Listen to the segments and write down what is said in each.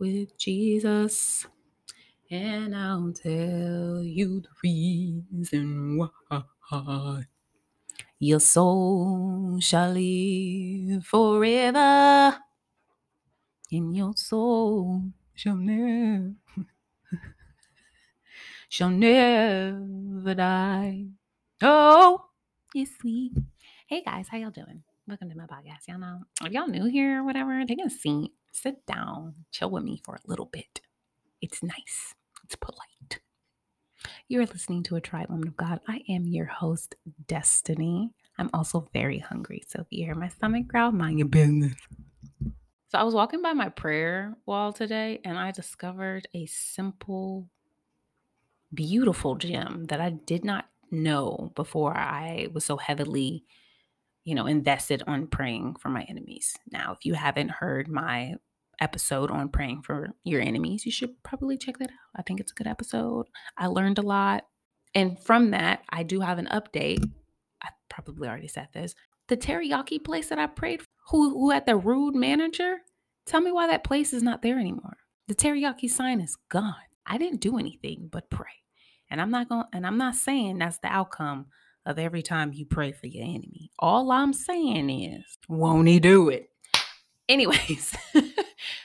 with Jesus, and I'll tell you the reason why. Your soul shall live forever, and your soul shall never, shall never die. Oh, it's sweet. Hey guys, how y'all doing? Welcome to my podcast. Y'all know if y'all new here or whatever, take a seat, sit down, chill with me for a little bit. It's nice. It's polite. You're listening to a Tribe Woman of God. I am your host, Destiny. I'm also very hungry. So if you hear my stomach growl, mind your business. So I was walking by my prayer wall today and I discovered a simple, beautiful gem that I did not know before I was so heavily, you know, invested on praying for my enemies. Now, if you haven't heard my episode on praying for your enemies, you should probably check that out. I think it's a good episode. I learned a lot. And from that, I do have an update. I probably already said this. The teriyaki place that I prayed for, who who had the rude manager, tell me why that place is not there anymore. The teriyaki sign is gone. I didn't do anything but pray. And I'm not going and I'm not saying that's the outcome of every time you pray for your enemy. All I'm saying is, won't he do it? Anyways,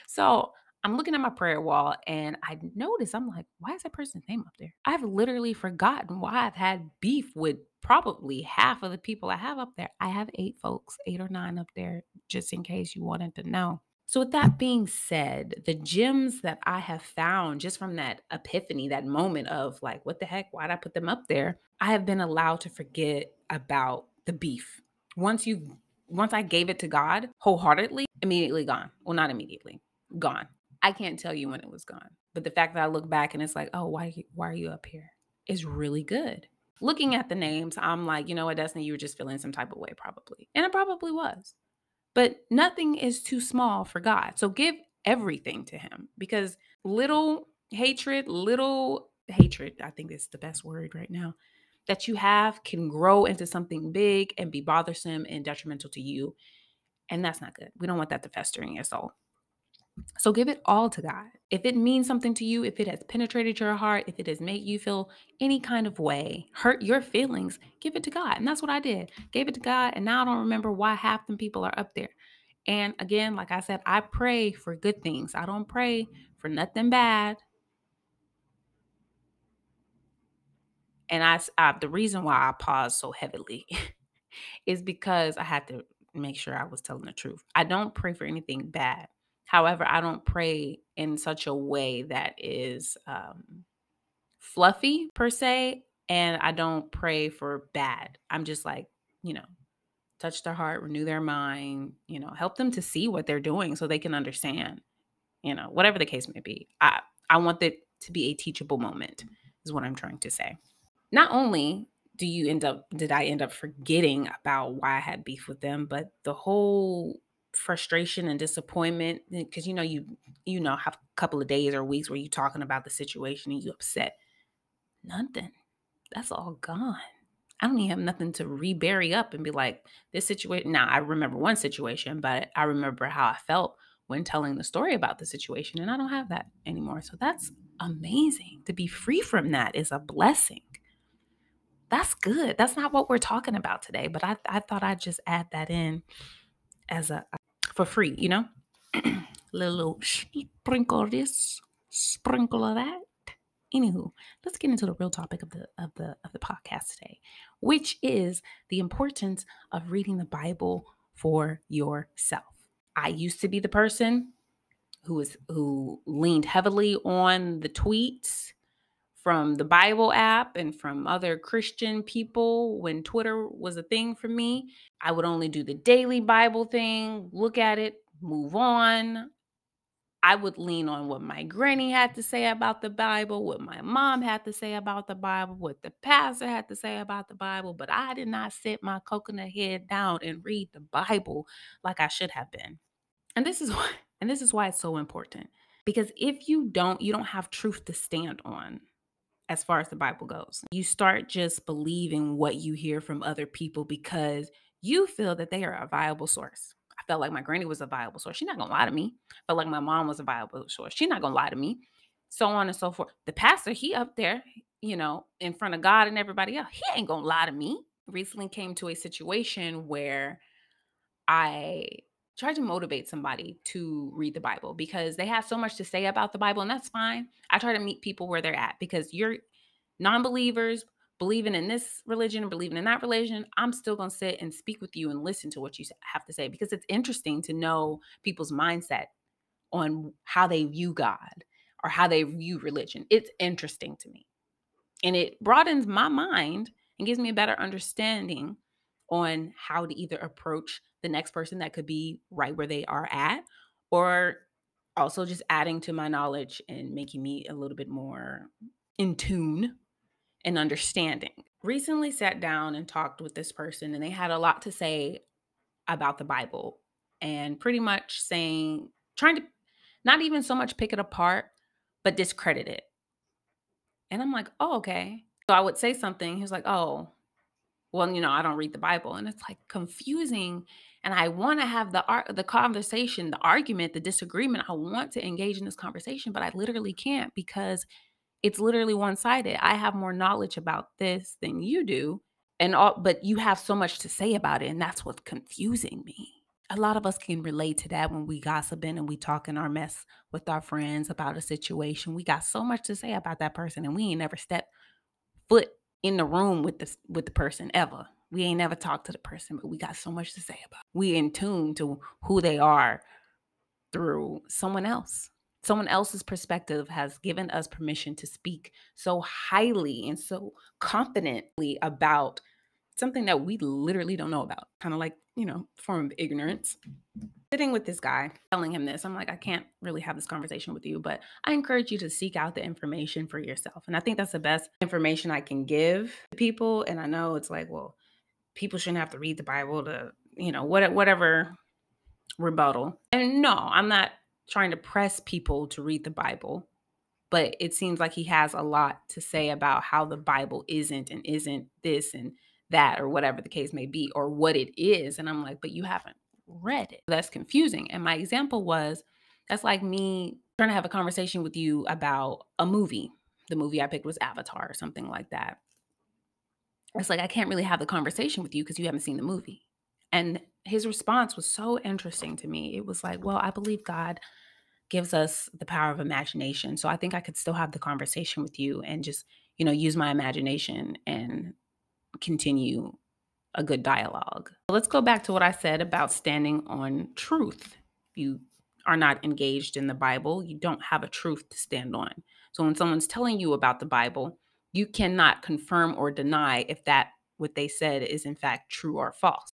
so I'm looking at my prayer wall and I notice I'm like, why is that person's name up there? I've literally forgotten why I've had beef with probably half of the people I have up there. I have eight folks, eight or nine up there, just in case you wanted to know. So, with that being said, the gems that I have found just from that epiphany, that moment of like, what the heck, why'd I put them up there? I have been allowed to forget about the beef. Once you once I gave it to God wholeheartedly, immediately gone. Well, not immediately, gone. I can't tell you when it was gone. But the fact that I look back and it's like, oh, why why are you up here? Is really good. Looking at the names, I'm like, you know what, Destiny, you were just feeling some type of way, probably. And it probably was. But nothing is too small for God. So give everything to him because little hatred, little hatred, I think is the best word right now, that you have can grow into something big and be bothersome and detrimental to you. And that's not good. We don't want that to fester in your soul. So give it all to God. If it means something to you, if it has penetrated your heart, if it has made you feel any kind of way, hurt your feelings, give it to God. And that's what I did. Gave it to God. And now I don't remember why half the people are up there. And again, like I said, I pray for good things. I don't pray for nothing bad. And I, I the reason why I paused so heavily is because I had to make sure I was telling the truth. I don't pray for anything bad. However, I don't pray in such a way that is um, fluffy per se, and I don't pray for bad. I'm just like, you know, touch their heart, renew their mind, you know, help them to see what they're doing so they can understand, you know, whatever the case may be. I I want it to be a teachable moment is what I'm trying to say. Not only do you end up did I end up forgetting about why I had beef with them, but the whole frustration and disappointment eh, because you know you you know have a couple of days or weeks where you talking about the situation and you upset. Nothing. That's all gone. I don't even have nothing to rebury up and be like this situation now i remember one situation but i remember how i felt when telling the story about the situation and i don't have that anymore. So that's amazing. To be free from that is a blessing. That's good. That's not what we're talking about today but i, I thought i'd just add that in as a, for free, you know? little sprinkle of this, sprinkle of that. Anywho, let's get into the real topic of the of the of the podcast today, which is the importance of reading the Bible for yourself. I used to be the person who was who leaned heavily on the tweets from the Bible app and from other Christian people when Twitter was a thing for me. I would only do the daily Bible thing, look at it, move on. I would lean on what my granny had to say about the Bible, what my mom had to say about the Bible, what the pastor had to say about the Bible, but I did not sit my coconut head down and read the Bible like I should have been. And this is why and this is why it's so important. Because if you don't, you don't have truth to stand on as far as the Bible goes. You start just believing what you hear from other people because you feel that they are a viable source. I felt like my granny was a viable source. She's not gonna lie to me. Felt like my mom was a viable source. She's not gonna lie to me. So on and so forth. The pastor, he up there, you know, in front of God and everybody else, he ain't gonna lie to me. Recently came to a situation where I tried to motivate somebody to read the Bible because they have so much to say about the Bible, and that's fine. I try to meet people where they're at because you're non believers, believing in this religion, and believing in that religion. I'm still going to sit and speak with you and listen to what you have to say because it's interesting to know people's mindset on how they view God or how they view religion. It's interesting to me. And it broadens my mind and gives me a better understanding on how to either approach the next person that could be right where they are at or also just adding to my knowledge and making me a little bit more in tune and understanding. Recently sat down and talked with this person and they had a lot to say about the Bible and pretty much saying trying to not even so much pick it apart but discredit it. And I'm like, "Oh, okay." So I would say something, he was like, "Oh, well, you know, I don't read the Bible." And it's like confusing and I want to have the art the conversation, the argument, the disagreement. I want to engage in this conversation, but I literally can't because it's literally one-sided. I have more knowledge about this than you do, and all but you have so much to say about it, and that's what's confusing me. A lot of us can relate to that when we gossiping and we talking our mess with our friends about a situation. We got so much to say about that person, and we ain't never stepped foot in the room with the with the person ever. We ain't never talked to the person, but we got so much to say about. We in tune to who they are through someone else. Someone else's perspective has given us permission to speak so highly and so confidently about something that we literally don't know about. Kind of like, you know, form of ignorance. Sitting with this guy, telling him this, I'm like, I can't really have this conversation with you, but I encourage you to seek out the information for yourself. And I think that's the best information I can give people. And I know it's like, well, people shouldn't have to read the Bible to, you know, what, whatever rebuttal. And no, I'm not trying to press people to read the Bible, but it seems like he has a lot to say about how the Bible isn't and isn't this and that or whatever the case may be or what it is. And I'm like, but you haven't read it. That's confusing. And my example was that's like me trying to have a conversation with you about a movie. The movie I picked was Avatar or something like that it's like I can't really have the conversation with you because you haven't seen the movie. And his response was so interesting to me. It was like, well, I believe God gives us the power of imagination. So I think I could still have the conversation with you and just, you know, use my imagination and continue a good dialogue. Let's go back to what I said about standing on truth. You are not engaged in the Bible, you don't have a truth to stand on. So when someone's telling you about the Bible, you cannot confirm or deny if that what they said is in fact true or false.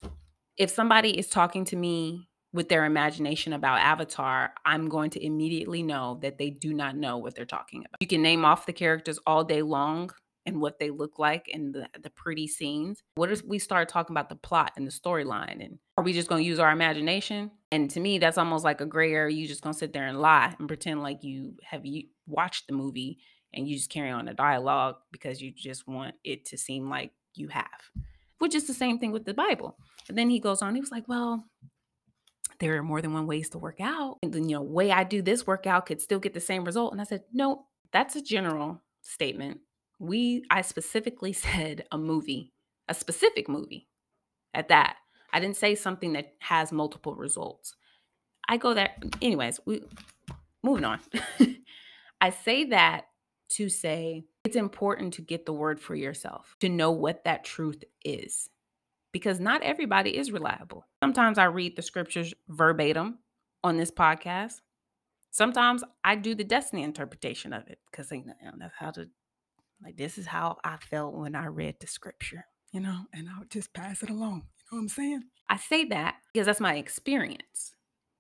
If somebody is talking to me with their imagination about Avatar, I'm going to immediately know that they do not know what they're talking about. You can name off the characters all day long and what they look like and the, the pretty scenes. What if we start talking about the plot and the storyline? And are we just going to use our imagination? And to me, that's almost like a gray area. You just going to sit there and lie and pretend like you have you watched the movie and you just carry on a dialogue because you just want it to seem like you have, which is the same thing with the Bible. And then he goes on, he was like, well, there are more than one ways to work out. And then, you know, way I do this workout could still get the same result. And I said, no, that's a general statement. We, I specifically said a movie, a specific movie at that. I didn't say something that has multiple results. I go there, anyways, we moving on. I say that to say it's important to get the word for yourself, to know what that truth is, because not everybody is reliable. Sometimes I read the scriptures verbatim on this podcast. Sometimes I do the destiny interpretation of it because you know, that's how to, like, this is how I felt when I read the scripture, you know, and I'll just pass it along. You know what I'm saying? I say that because that's my experience,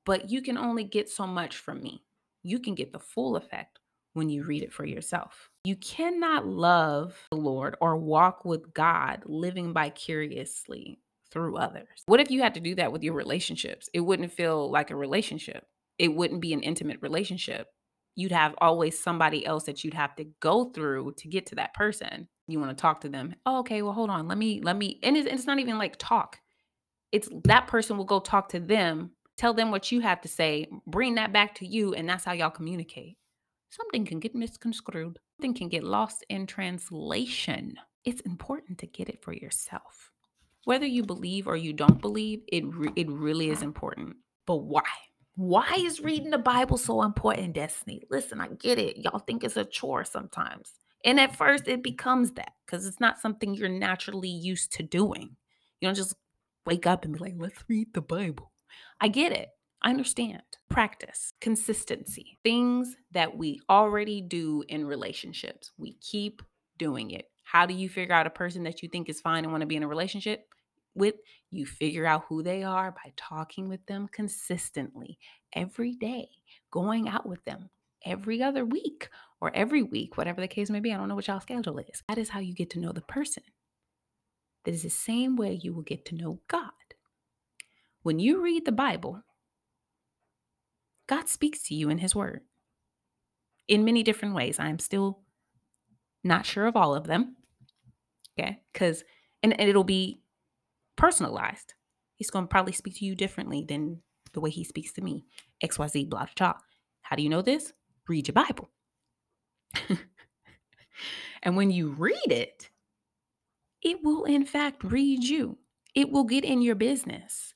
but you can only get so much from me. You can get the full effect when you read it for yourself. You cannot love the Lord or walk with God living vicariously through others. What if you had to do that with your relationships? It wouldn't feel like a relationship. It wouldn't be an intimate relationship. You'd have always somebody else that you'd have to go through to get to that person. You want to talk to them. Oh, okay, well, hold on. Let me, let me, and it's, it's not even like talk. It's that person will go talk to them tell them what you have to say, bring that back to you, and that's how y'all communicate. Something can get misconstrued, something can get lost in translation. It's important to get it for yourself. Whether you believe or you don't believe, it, re- it really is important. But why? Why is reading the Bible so important, Destiny? Listen, I get it. Y'all think it's a chore sometimes. And at first, it becomes that because it's not something you're naturally used to doing. You don't just wake up and be like, let's read the Bible. I get it. I understand. Practice, consistency, things that we already do in relationships. We keep doing it. How do you figure out a person that you think is fine and want to be in a relationship with? You figure out who they are by talking with them consistently every day, going out with them every other week or every week, whatever the case may be. I don't know what y'all schedule is. That is how you get to know the person. That is the same way you will get to know God. When you read the Bible, God speaks to you in His Word in many different ways. I'm still not sure of all of them. Okay. Because, and, and it'll be personalized. He's going to probably speak to you differently than the way he speaks to me. XYZ, blah, blah, blah. How do you know this? Read your Bible. and when you read it, it will in fact read you. It will get in your business.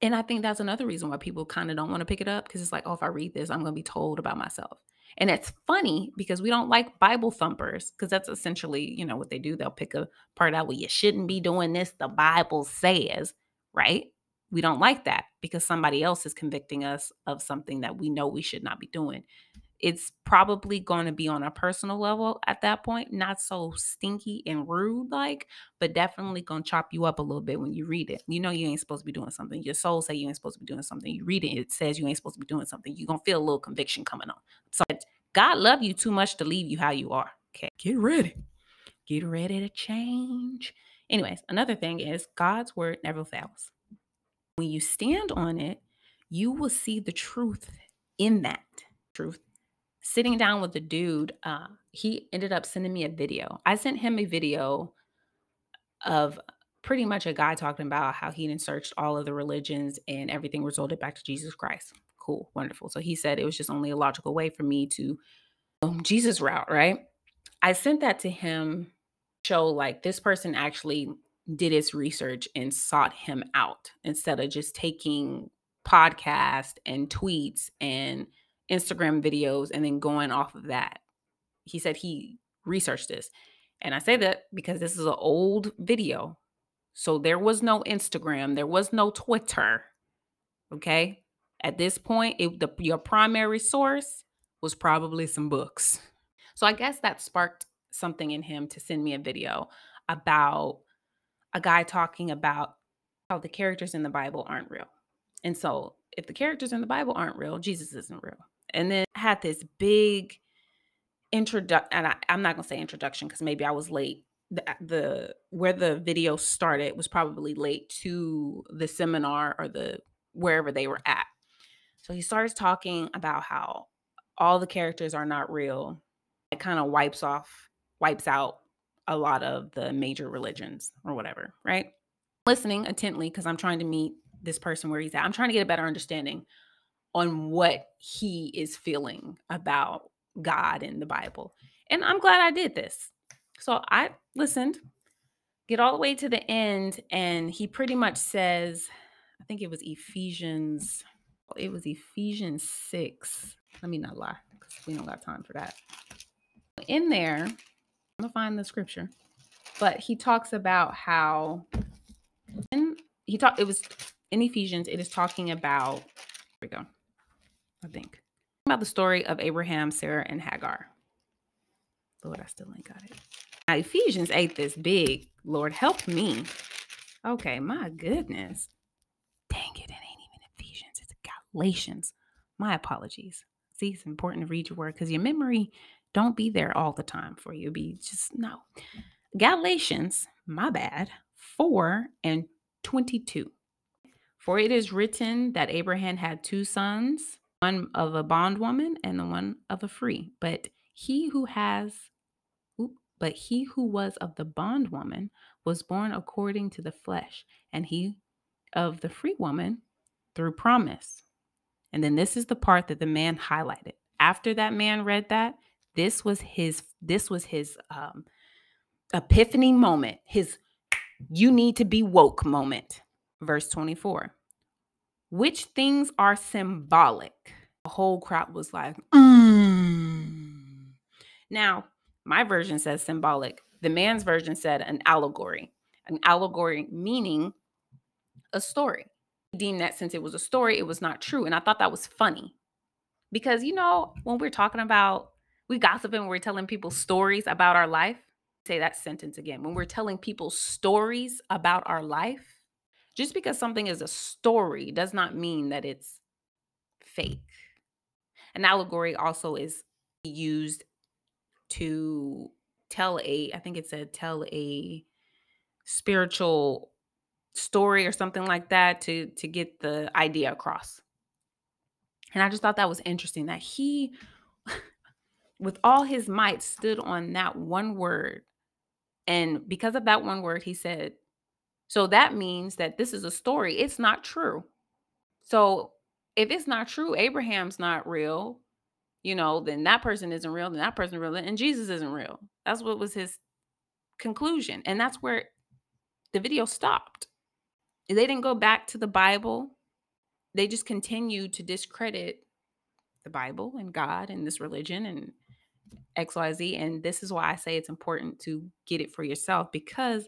And I think that's another reason why people kind of don't want to pick it up because it's like, oh, if I read this, I'm going to be told about myself. And it's funny because we don't like Bible thumpers because that's essentially, you know, what they do. They'll pick a part out where you shouldn't be doing this. The Bible says, right? We don't like that because somebody else is convicting us of something that we know we should not be doing it's probably going to be on a personal level at that point, not so stinky and rude like, but definitely going to chop you up a little bit when you read it. You know you ain't supposed to be doing something. Your soul say you ain't supposed to be doing something. You read it, it says you ain't supposed to be doing something. You're going to feel a little conviction coming on. So God love you too much to leave you how you are. Okay. Get ready. Get ready to change. Anyways, another thing is God's word never fails. When you stand on it, you will see the truth in that truth sitting down with the dude, uh, he ended up sending me a video. I sent him a video of pretty much a guy talking about how he had searched all of the religions and everything resulted back to Jesus Christ. Cool, wonderful. So he said it was just only a logical way for me to um, Jesus route, right? I sent that to him, show like this person actually did his research and sought him out instead of just taking podcast and tweets and Instagram videos and then going off of that. He said he researched this. And I say that because this is an old video. So there was no Instagram, there was no Twitter. Okay? At this point, it, the, your primary source was probably some books. So I guess that sparked something in him to send me a video about a guy talking about how the characters in the Bible aren't real. And so if the characters in the Bible aren't real, Jesus isn't real and then had this big introduction and I, am not gonna say introduction because maybe I was late. The, uh, the where the video started was probably late to the seminar or the wherever they were at. So he starts talking about how all the characters are not real. It kind of wipes off, wipes out a lot of the major religions or whatever, right? Listening intently because I'm trying to meet this person where he's at. I'm trying to get a better understanding on what he is feeling about God and the Bible. And I'm glad I did this. So I listened, get all the way to the end, and he pretty much says, I think it was Ephesians, it was Ephesians 6. Let me not lie, because we don't got time for that. In there, I'm gonna find the scripture, but he talks about how he talked it was in Ephesians, it is talking about here we go. I think. About the story of Abraham, Sarah, and Hagar. Lord, I still ain't got it. Now, Ephesians 8 this big. Lord, help me. Okay, my goodness. Dang it, it ain't even Ephesians. It's Galatians. My apologies. See, it's important to read your word because your memory don't be there all the time for you. Be just no. Galatians, my bad, 4 and 22. For it is written that Abraham had two sons one of a bondwoman and the one of a free. But he who has but he who was of the bondwoman was born according to the flesh, and he of the free woman through promise. And then this is the part that the man highlighted. After that man read that, this was his this was his um epiphany moment, his you need to be woke moment. Verse 24. Which things are symbolic? The whole crowd was like, mm. now my version says symbolic. The man's version said an allegory. An allegory meaning a story. Deemed that since it was a story, it was not true. And I thought that was funny. Because, you know, when we're talking about, we gossiping, we're telling people stories about our life, say that sentence again. When we're telling people stories about our life, just because something is a story does not mean that it's fake. An allegory also is used to tell a, I think it said tell a spiritual story or something like that to to get the idea across. And I just thought that was interesting that he with all his might stood on that one word. And because of that one word he said, so that means that this is a story. It's not true. So if it's not true, Abraham's not real, you know, then that person isn't real, then that person real, and Jesus isn't real. That's what was his conclusion. And that's where the video stopped. They didn't go back to the Bible. They just continued to discredit the Bible and God and this religion and XYZ. And this is why I say it's important to get it for yourself because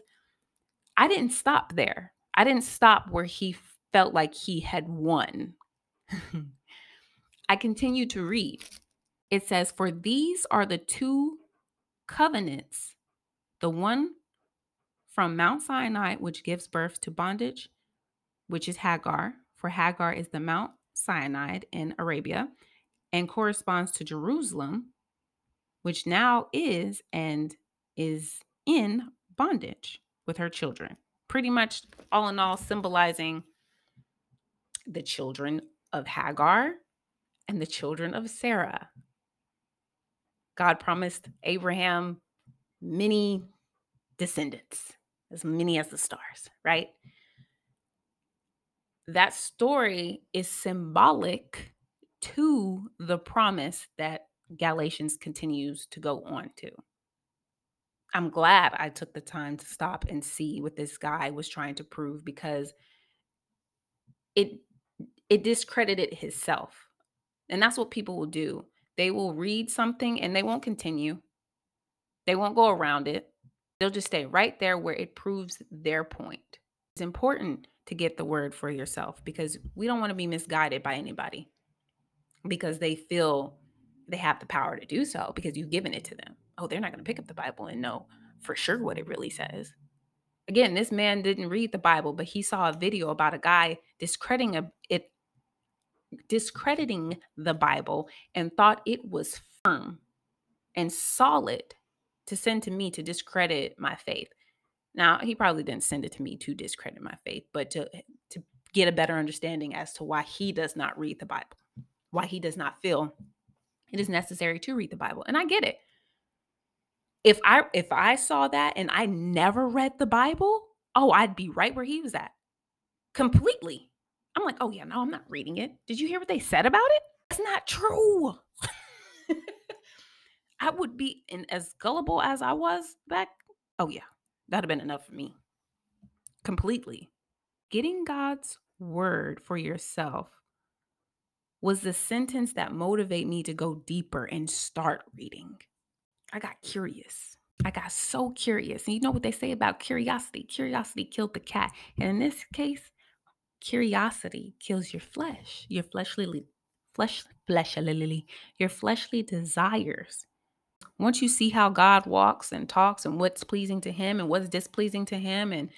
I didn't stop there. I didn't stop where he felt like he had won. I continue to read. It says, For these are the two covenants the one from Mount Sinai, which gives birth to bondage, which is Hagar, for Hagar is the Mount Sinai in Arabia and corresponds to Jerusalem, which now is and is in bondage with her children. Pretty much, all in all, symbolizing the children of Hagar and the children of Sarah. God promised Abraham many descendants, as many as the stars, right? That story is symbolic to the promise that Galatians continues to go on to. I'm glad I took the time to stop and see what this guy was trying to prove because it it discredited himself. And that's what people will do. They will read something and they won't continue. They won't go around it. They'll just stay right there where it proves their point. It's important to get the word for yourself because we don't want to be misguided by anybody because they feel they have the power to do so because you've given it to them. Oh, they're not going to pick up the Bible and know for sure what it really says. Again, this man didn't read the Bible, but he saw a video about a guy discrediting it discrediting the Bible and thought it was firm and solid to send to me to discredit my faith. Now, he probably didn't send it to me to discredit my faith, but to to get a better understanding as to why he does not read the Bible, why he does not feel it is necessary to read the Bible. And I get it. If I if I saw that and I never read the Bible, oh, I'd be right where he was at. Completely. I'm like, "Oh yeah, no, I'm not reading it. Did you hear what they said about it? It's not true." I would be and as gullible as I was back. Oh yeah, that'd have been enough for me. Completely. Getting God's word for yourself was the sentence that motivated me to go deeper and start reading. I got curious. I got so curious. And you know what they say about curiosity? Curiosity killed the cat. And in this case, curiosity kills your flesh, your fleshly flesh fleshly your fleshly desires once you see how God walks and talks and what's pleasing to him and what's displeasing to him and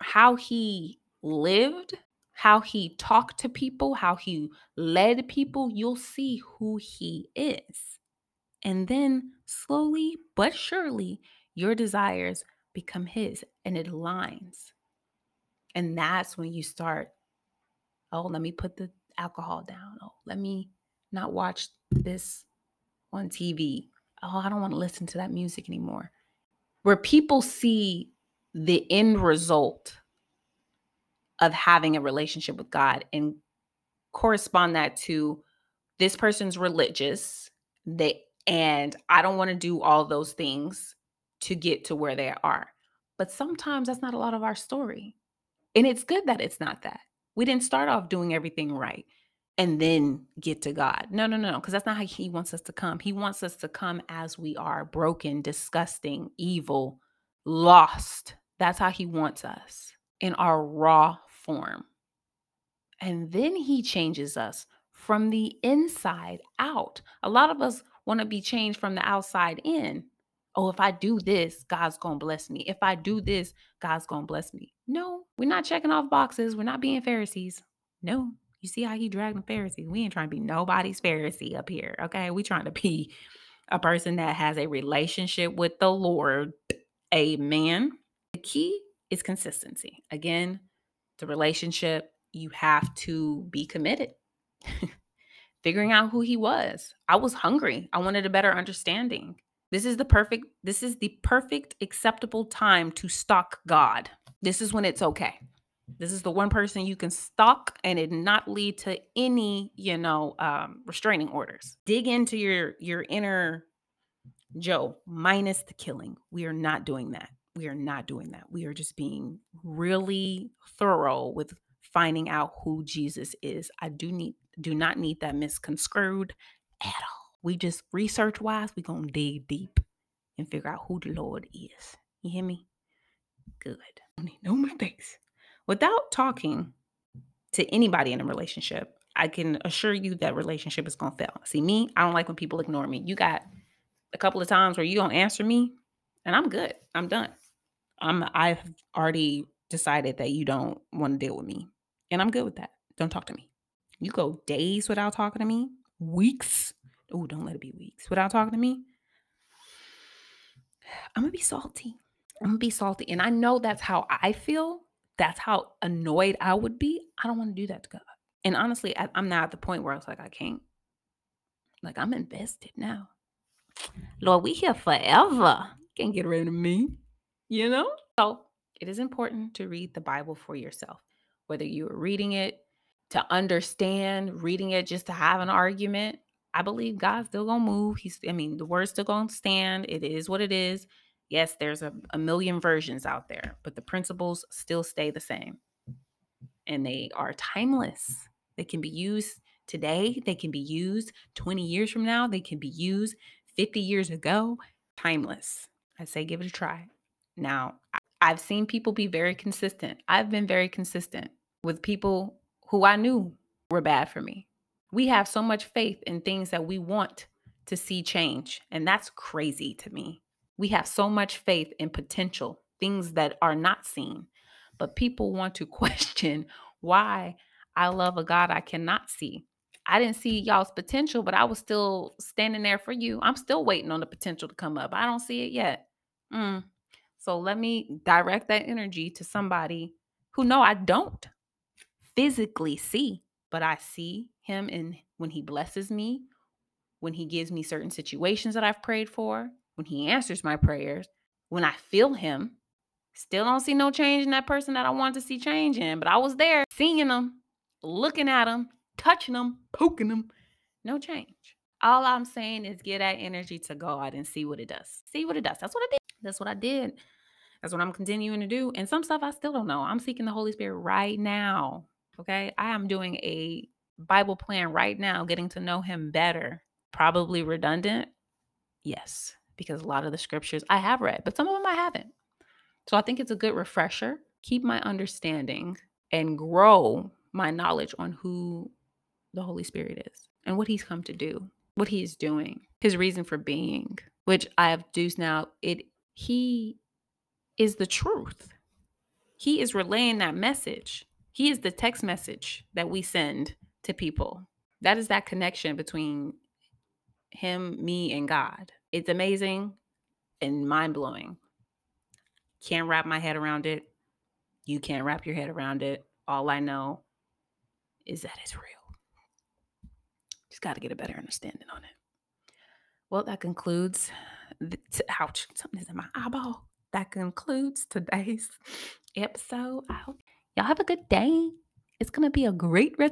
how he lived, how he talked to people, how he led people, you'll see who he is. And then slowly but surely, your desires become his and it aligns. And that's when you start, oh, let me put the alcohol down. Oh, let me not watch this on TV oh, I don't want to listen to that music anymore. Where people see the end result of having a relationship with God and correspond that to this person's religious, they and I don't want to do all those things to get to where they are. But sometimes that's not a lot of our story. And it's good that it's not that. We didn't start off doing everything right and then get to God. No, no, no, because that's not how He wants us to come. He wants us to come as we are broken, disgusting, evil, lost. That's how He wants us in our raw form. And then He changes us from the inside out. A lot of us want to be changed from the outside in. Oh, if I do this, God's going to bless me. If I do this, God's going to bless me. No, we're not checking off boxes. We're not being Pharisees. No, you see how he dragged the Pharisees? We ain't trying to be nobody's Pharisee up here. Okay. We trying to be a person that has a relationship with the Lord. Amen. The key is consistency. Again, the relationship, you have to be committed. Figuring out who he was. I was hungry. I wanted a better understanding. This is the perfect this is the perfect acceptable time to stalk God. This is when it's okay. This is the one person you can stalk and it not lead to any, you know, um, restraining orders. Dig into your your inner Joe, minus the killing. We are not doing that. We are not doing that. We are just being really thorough with finding out who Jesus is. I do need do not need that misconstrued at all. We just research wise, we gonna dig deep and figure out who the Lord is. You hear me? Good. No mistakes. Without talking to anybody in a relationship, I can assure you that relationship is gonna fail. See me, I don't like when people ignore me. You got a couple of times where you don't answer me, and I'm good. I'm done. I'm I've already decided that you don't want to deal with me. And I'm good with that. Don't talk to me. You go days without talking to me, weeks. Oh, don't let it be weeks without talking to me. I'm gonna be salty. I'm gonna be salty. And I know that's how I feel. That's how annoyed I would be. I don't want to do that to God. And honestly, I, I'm not at the point where I was like, I can't. Like, I'm invested now. Lord, we here forever. can't get rid of me. You know? So it is important to read the Bible for yourself, whether you are reading it to understand, reading it just to have an argument. I believe God's still gonna move. He's, I mean, the word's still gonna stand. It is what it is. Yes, there's a, a million versions out there, but the principles still stay the same. And they are timeless. They can be used today, they can be used 20 years from now, they can be used 50 years ago. Timeless. I say give it a try. Now, I've seen people be very consistent. I've been very consistent with people who I knew were bad for me. We have so much faith in things that we want to see change, and that's crazy to me. We have so much faith in potential, things that are not seen. But people want to question why I love a God I cannot see. I didn't see y'all's potential, but I was still standing there for you. I'm still waiting on the potential to come up. I don't see it yet. Mm. So let me direct that energy to somebody who no, I don't physically see, but I see him in when he blesses me, when he gives me certain situations that I've prayed for, when he answers my prayers, when I feel him. Still don't see no change in that person that I want to see change in, but I was there seeing them, looking at them, touching them, poking them. No change. All I'm saying is get that energy to God and see what it does. See what it does. That's what I did. That's what I did. That's what I'm continuing to do. And some stuff I still don't know. I'm seeking the Holy Spirit right now. Okay. I am doing a Bible plan right now, getting to know Him better. Probably redundant. Yes because a lot of the scriptures I have read, but some of them I haven't. So I think it's a good refresher, keep my understanding and grow my knowledge on who the Holy Spirit is and what he's come to do, what he is doing, his reason for being, which I have deduced now it he is the truth. He is relaying that message. He is the text message that we send to people. That is that connection between him, me, and God. It's amazing and mind blowing. Can't wrap my head around it. You can't wrap your head around it. All I know is that it's real. Just got to get a better understanding on it. Well, that concludes. The, t- ouch, something is in my eyeball. That concludes today's episode. I hope y'all have a good day. It's going to be a great rest